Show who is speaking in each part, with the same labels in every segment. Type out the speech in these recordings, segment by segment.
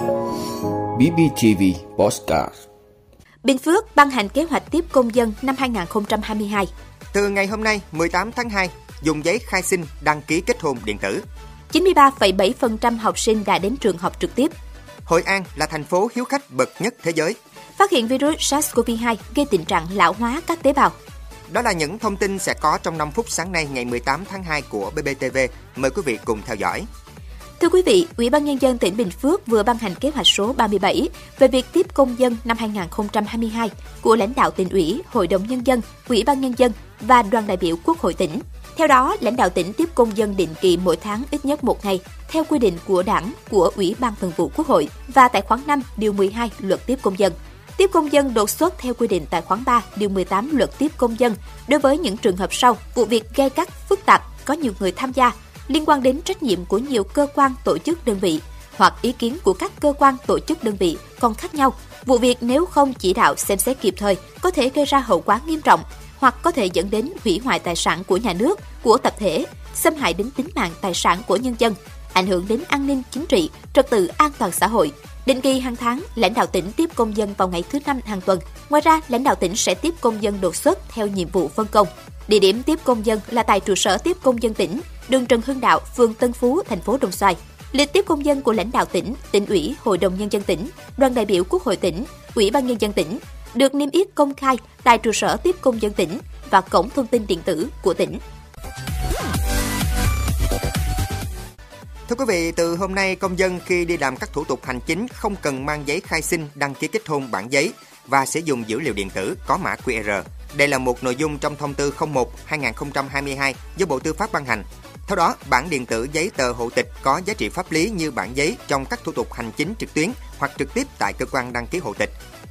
Speaker 1: BBTV Postcard
Speaker 2: Bình Phước ban hành kế hoạch tiếp công dân năm 2022.
Speaker 3: Từ ngày hôm nay 18 tháng 2, dùng giấy khai sinh đăng ký kết hôn điện tử.
Speaker 2: 93,7% học sinh đã đến trường học trực tiếp.
Speaker 3: Hội An là thành phố hiếu khách bậc nhất thế giới.
Speaker 2: Phát hiện virus SARS-CoV-2 gây tình trạng lão hóa các tế bào.
Speaker 3: Đó là những thông tin sẽ có trong 5 phút sáng nay ngày 18 tháng 2 của BBTV. Mời quý vị cùng theo dõi.
Speaker 2: Thưa quý vị, Ủy ban Nhân dân tỉnh Bình Phước vừa ban hành kế hoạch số 37 về việc tiếp công dân năm 2022 của lãnh đạo tỉnh ủy, Hội đồng Nhân dân, Ủy ban Nhân dân và đoàn đại biểu Quốc hội tỉnh. Theo đó, lãnh đạo tỉnh tiếp công dân định kỳ mỗi tháng ít nhất một ngày, theo quy định của đảng, của Ủy ban Thường vụ Quốc hội và tại khoản 5, điều 12 luật tiếp công dân. Tiếp công dân đột xuất theo quy định tại khoản 3, điều 18 luật tiếp công dân đối với những trường hợp sau, vụ việc gây cắt, phức tạp, có nhiều người tham gia, liên quan đến trách nhiệm của nhiều cơ quan tổ chức đơn vị hoặc ý kiến của các cơ quan tổ chức đơn vị còn khác nhau. Vụ việc nếu không chỉ đạo xem xét kịp thời có thể gây ra hậu quả nghiêm trọng hoặc có thể dẫn đến hủy hoại tài sản của nhà nước, của tập thể, xâm hại đến tính mạng tài sản của nhân dân, ảnh hưởng đến an ninh chính trị, trật tự an toàn xã hội. Định kỳ hàng tháng, lãnh đạo tỉnh tiếp công dân vào ngày thứ năm hàng tuần. Ngoài ra, lãnh đạo tỉnh sẽ tiếp công dân đột xuất theo nhiệm vụ phân công. Địa điểm tiếp công dân là tại trụ sở tiếp công dân tỉnh, đường Trần Hưng Đạo, phường Tân Phú, thành phố Đồng Xoài. Lịch tiếp công dân của lãnh đạo tỉnh, tỉnh ủy, hội đồng nhân dân tỉnh, đoàn đại biểu quốc hội tỉnh, ủy ban nhân dân tỉnh được niêm yết công khai tại trụ sở tiếp công dân tỉnh và cổng thông tin điện tử của tỉnh.
Speaker 3: Thưa quý vị, từ hôm nay công dân khi đi làm các thủ tục hành chính không cần mang giấy khai sinh đăng ký kết hôn bản giấy và sử dụng dữ liệu điện tử có mã QR. Đây là một nội dung trong thông tư 01/2022 do Bộ Tư pháp ban hành. Theo đó, bản điện tử giấy tờ hộ tịch có giá trị pháp lý như bản giấy trong các thủ tục hành chính trực tuyến hoặc trực tiếp tại cơ quan đăng ký hộ tịch.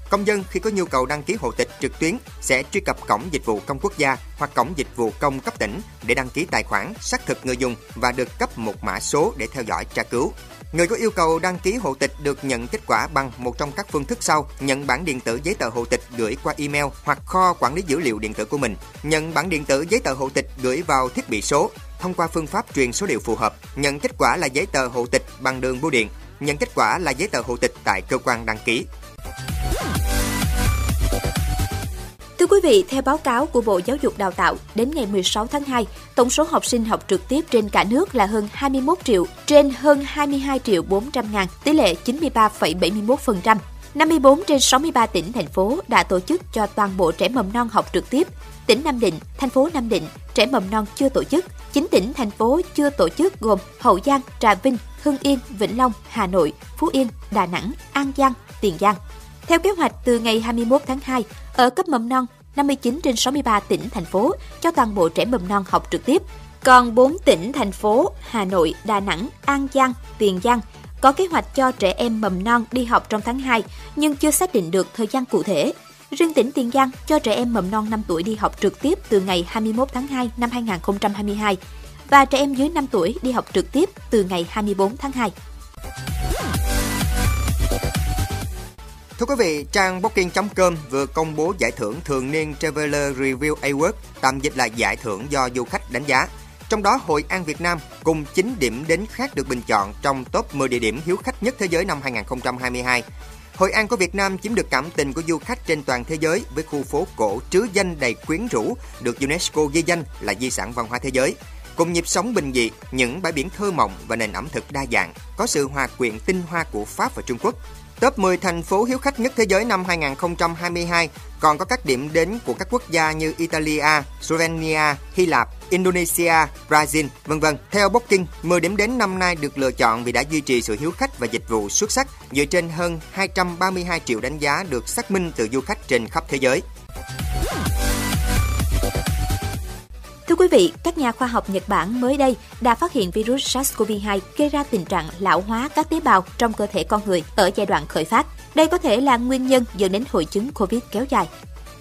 Speaker 3: Công dân khi có nhu cầu đăng ký hộ tịch trực tuyến sẽ truy cập cổng dịch vụ công quốc gia hoặc cổng dịch vụ công cấp tỉnh để đăng ký tài khoản, xác thực người dùng và được cấp một mã số để theo dõi tra cứu. Người có yêu cầu đăng ký hộ tịch được nhận kết quả bằng một trong các phương thức sau: nhận bản điện tử giấy tờ hộ tịch gửi qua email hoặc kho quản lý dữ liệu điện tử của mình, nhận bản điện tử giấy tờ hộ tịch gửi vào thiết bị số thông qua phương pháp truyền số liệu phù hợp, nhận kết quả là giấy tờ hộ tịch bằng đường bưu điện, nhận kết quả là giấy tờ hộ tịch tại cơ quan đăng ký.
Speaker 2: Thưa quý vị, theo báo cáo của Bộ Giáo dục Đào tạo, đến ngày 16 tháng 2, tổng số học sinh học trực tiếp trên cả nước là hơn 21 triệu, trên hơn 22 triệu 400 ngàn, tỷ lệ 93,71%. 54 trên 63 tỉnh, thành phố đã tổ chức cho toàn bộ trẻ mầm non học trực tiếp. Tỉnh Nam Định, thành phố Nam Định, trẻ mầm non chưa tổ chức. 9 tỉnh, thành phố chưa tổ chức gồm Hậu Giang, Trà Vinh, Hưng Yên, Vĩnh Long, Hà Nội, Phú Yên, Đà Nẵng, An Giang, Tiền Giang. Theo kế hoạch, từ ngày 21 tháng 2, ở cấp mầm non, 59 trên 63 tỉnh, thành phố cho toàn bộ trẻ mầm non học trực tiếp. Còn 4 tỉnh, thành phố Hà Nội, Đà Nẵng, An Giang, Tiền Giang có kế hoạch cho trẻ em mầm non đi học trong tháng 2 nhưng chưa xác định được thời gian cụ thể. Riêng tỉnh Tiền Giang cho trẻ em mầm non 5 tuổi đi học trực tiếp từ ngày 21 tháng 2 năm 2022 và trẻ em dưới 5 tuổi đi học trực tiếp từ ngày 24 tháng 2.
Speaker 3: Thưa quý vị, trang Booking.com vừa công bố giải thưởng thường niên Traveler Review Award, tạm dịch là giải thưởng do du khách đánh giá. Trong đó, Hội An Việt Nam cùng 9 điểm đến khác được bình chọn trong top 10 địa điểm hiếu khách nhất thế giới năm 2022. Hội An của Việt Nam chiếm được cảm tình của du khách trên toàn thế giới với khu phố cổ trứ danh đầy quyến rũ được UNESCO ghi danh là di sản văn hóa thế giới. Cùng nhịp sống bình dị, những bãi biển thơ mộng và nền ẩm thực đa dạng, có sự hòa quyện tinh hoa của Pháp và Trung Quốc, Top 10 thành phố hiếu khách nhất thế giới năm 2022 còn có các điểm đến của các quốc gia như Italia, Slovenia, Hy Lạp, Indonesia, Brazil, vân vân. Theo Booking, 10 điểm đến năm nay được lựa chọn vì đã duy trì sự hiếu khách và dịch vụ xuất sắc dựa trên hơn 232 triệu đánh giá được xác minh từ du khách trên khắp thế giới.
Speaker 2: Thưa quý vị, các nhà khoa học Nhật Bản mới đây đã phát hiện virus SARS-CoV-2 gây ra tình trạng lão hóa các tế bào trong cơ thể con người ở giai đoạn khởi phát. Đây có thể là nguyên nhân dẫn đến hội chứng COVID kéo dài.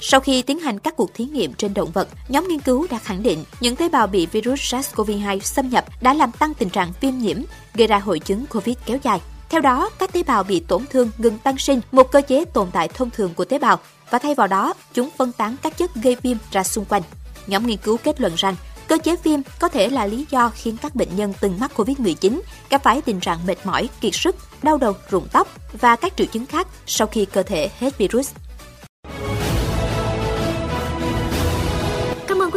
Speaker 2: Sau khi tiến hành các cuộc thí nghiệm trên động vật, nhóm nghiên cứu đã khẳng định những tế bào bị virus SARS-CoV-2 xâm nhập đã làm tăng tình trạng viêm nhiễm, gây ra hội chứng COVID kéo dài. Theo đó, các tế bào bị tổn thương ngừng tăng sinh, một cơ chế tồn tại thông thường của tế bào, và thay vào đó, chúng phân tán các chất gây viêm ra xung quanh. Nhóm nghiên cứu kết luận rằng Cơ chế viêm có thể là lý do khiến các bệnh nhân từng mắc COVID-19 gặp phải tình trạng mệt mỏi, kiệt sức, đau đầu, rụng tóc và các triệu chứng khác sau khi cơ thể hết virus.